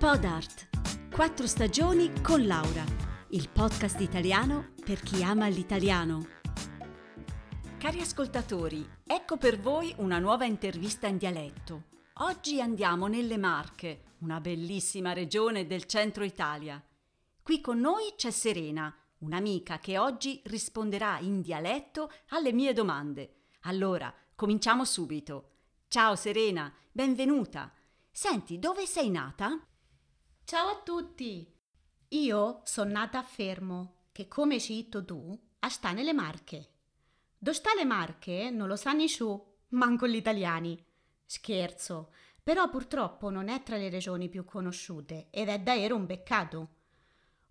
Podart. Quattro stagioni con Laura. Il podcast italiano per chi ama l'italiano. Cari ascoltatori, ecco per voi una nuova intervista in dialetto. Oggi andiamo nelle Marche, una bellissima regione del centro Italia. Qui con noi c'è Serena, un'amica che oggi risponderà in dialetto alle mie domande. Allora, cominciamo subito. Ciao Serena, benvenuta. Senti, dove sei nata? Ciao a tutti! Io sono nata a Fermo, che come ci detto tu, sta nelle Marche. Dove sta le Marche non lo sa nessuno, manco gli italiani. Scherzo, però purtroppo non è tra le regioni più conosciute ed è davvero un peccato.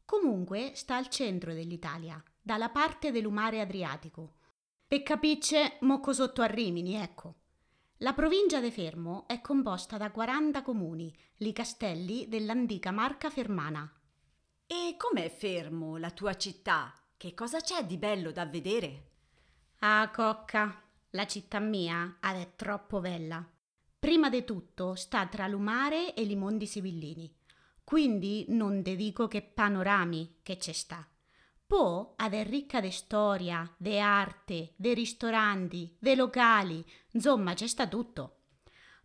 Comunque sta al centro dell'Italia, dalla parte del mare Adriatico. Per capicce, mocco sotto a Rimini, ecco. La provincia de Fermo è composta da 40 comuni, li castelli dell'antica Marca Fermana. E com'è Fermo, la tua città? Che cosa c'è di bello da vedere? Ah, cocca, la città mia è troppo bella. Prima di tutto sta tra l'umare e i mondi sibillini, quindi non te dico che panorami che c'è sta. Ad è ricca di storia, di arte, di ristoranti, di locali, insomma c'è sta tutto.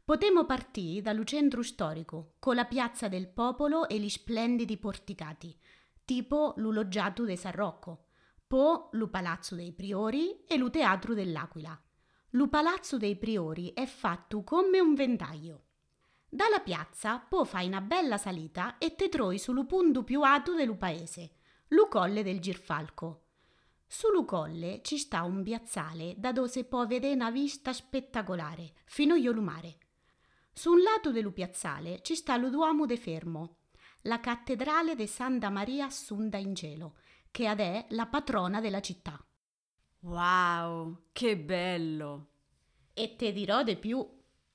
Potremmo partire dal centro storico, con la piazza del popolo e gli splendidi porticati, tipo l'Uloggiato de San Rocco, po lu Palazzo dei Priori e lu Teatro dell'Aquila. Lu Palazzo dei Priori è fatto come un ventaglio. Dalla piazza po fai una bella salita e te trovi sul punto più alto del paese, Lucolle del Girfalco. Su Lucolle ci sta un piazzale da dove si può vedere una vista spettacolare, fino io lumare. Su un lato del piazzale ci sta lo Duomo de Fermo, la cattedrale di Santa Maria Assunta in cielo, che ad è la patrona della città. Wow, che bello! E te dirò di più.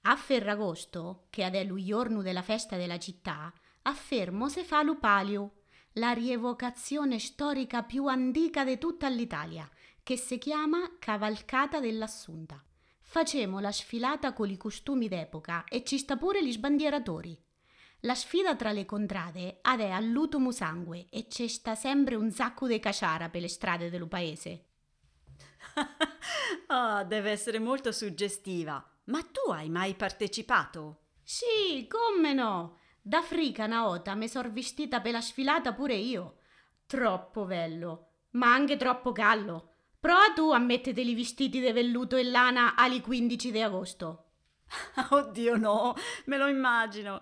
A Ferragosto, che ad è lo giorno della festa della città, a Fermo se fa l'Upalio, la rievocazione storica più antica di tutta l'Italia, che si chiama Cavalcata dell'Assunta. Facemo la sfilata con i costumi d'epoca e ci sta pure gli sbandieratori. La sfida tra le contrade ad è all'utomo sangue e c'è sta sempre un sacco di caciara per le strade del paese. oh, deve essere molto suggestiva. Ma tu hai mai partecipato? Sì, come no! Da frica una ota mi sor vestita per la sfilata pure io. Troppo bello, ma anche troppo callo. Prova tu a metterti i vestiti di velluto e lana alle 15 di agosto. Oddio no, me lo immagino.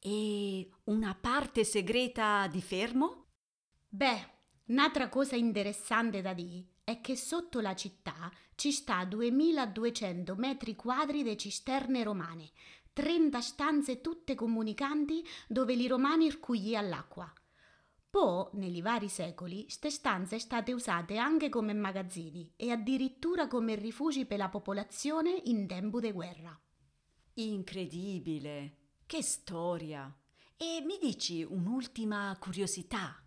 E una parte segreta di fermo? Beh, un'altra cosa interessante da dire è che sotto la città ci sta 2200 metri quadri di cisterne romane, 30 stanze tutte comunicanti dove i romani racugli all'acqua. Poi, negli vari secoli, ste stanze state usate anche come magazzini e addirittura come rifugi per la popolazione in tempo di guerra. Incredibile! Che storia! E mi dici un'ultima curiosità?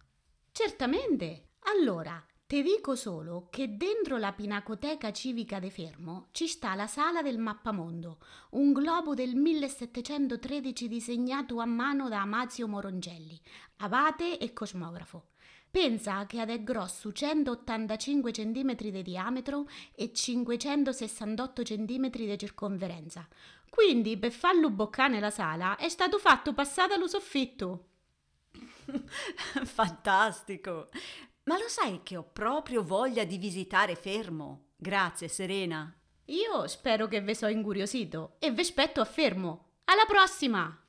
Certamente! Allora, Te dico solo che dentro la Pinacoteca Civica de Fermo ci sta la sala del mappamondo, un globo del 1713 disegnato a mano da Amazio Morongelli, abate e cosmografo. Pensa che è grosso 185 cm di diametro e 568 cm di circonferenza. Quindi per farlo boccare nella sala è stato fatto passare allo soffitto. Fantastico! Ma lo sai che ho proprio voglia di visitare Fermo? Grazie, Serena. Io spero che ve so incuriosito e vi aspetto a Fermo. Alla prossima!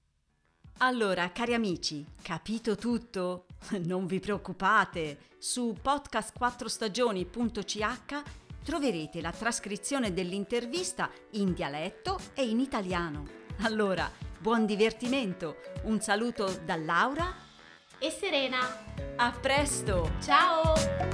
Allora, cari amici, capito tutto? Non vi preoccupate, su podcast4stagioni.ch troverete la trascrizione dell'intervista in dialetto e in italiano. Allora, buon divertimento, un saluto da Laura e Serena. A presto! Ciao!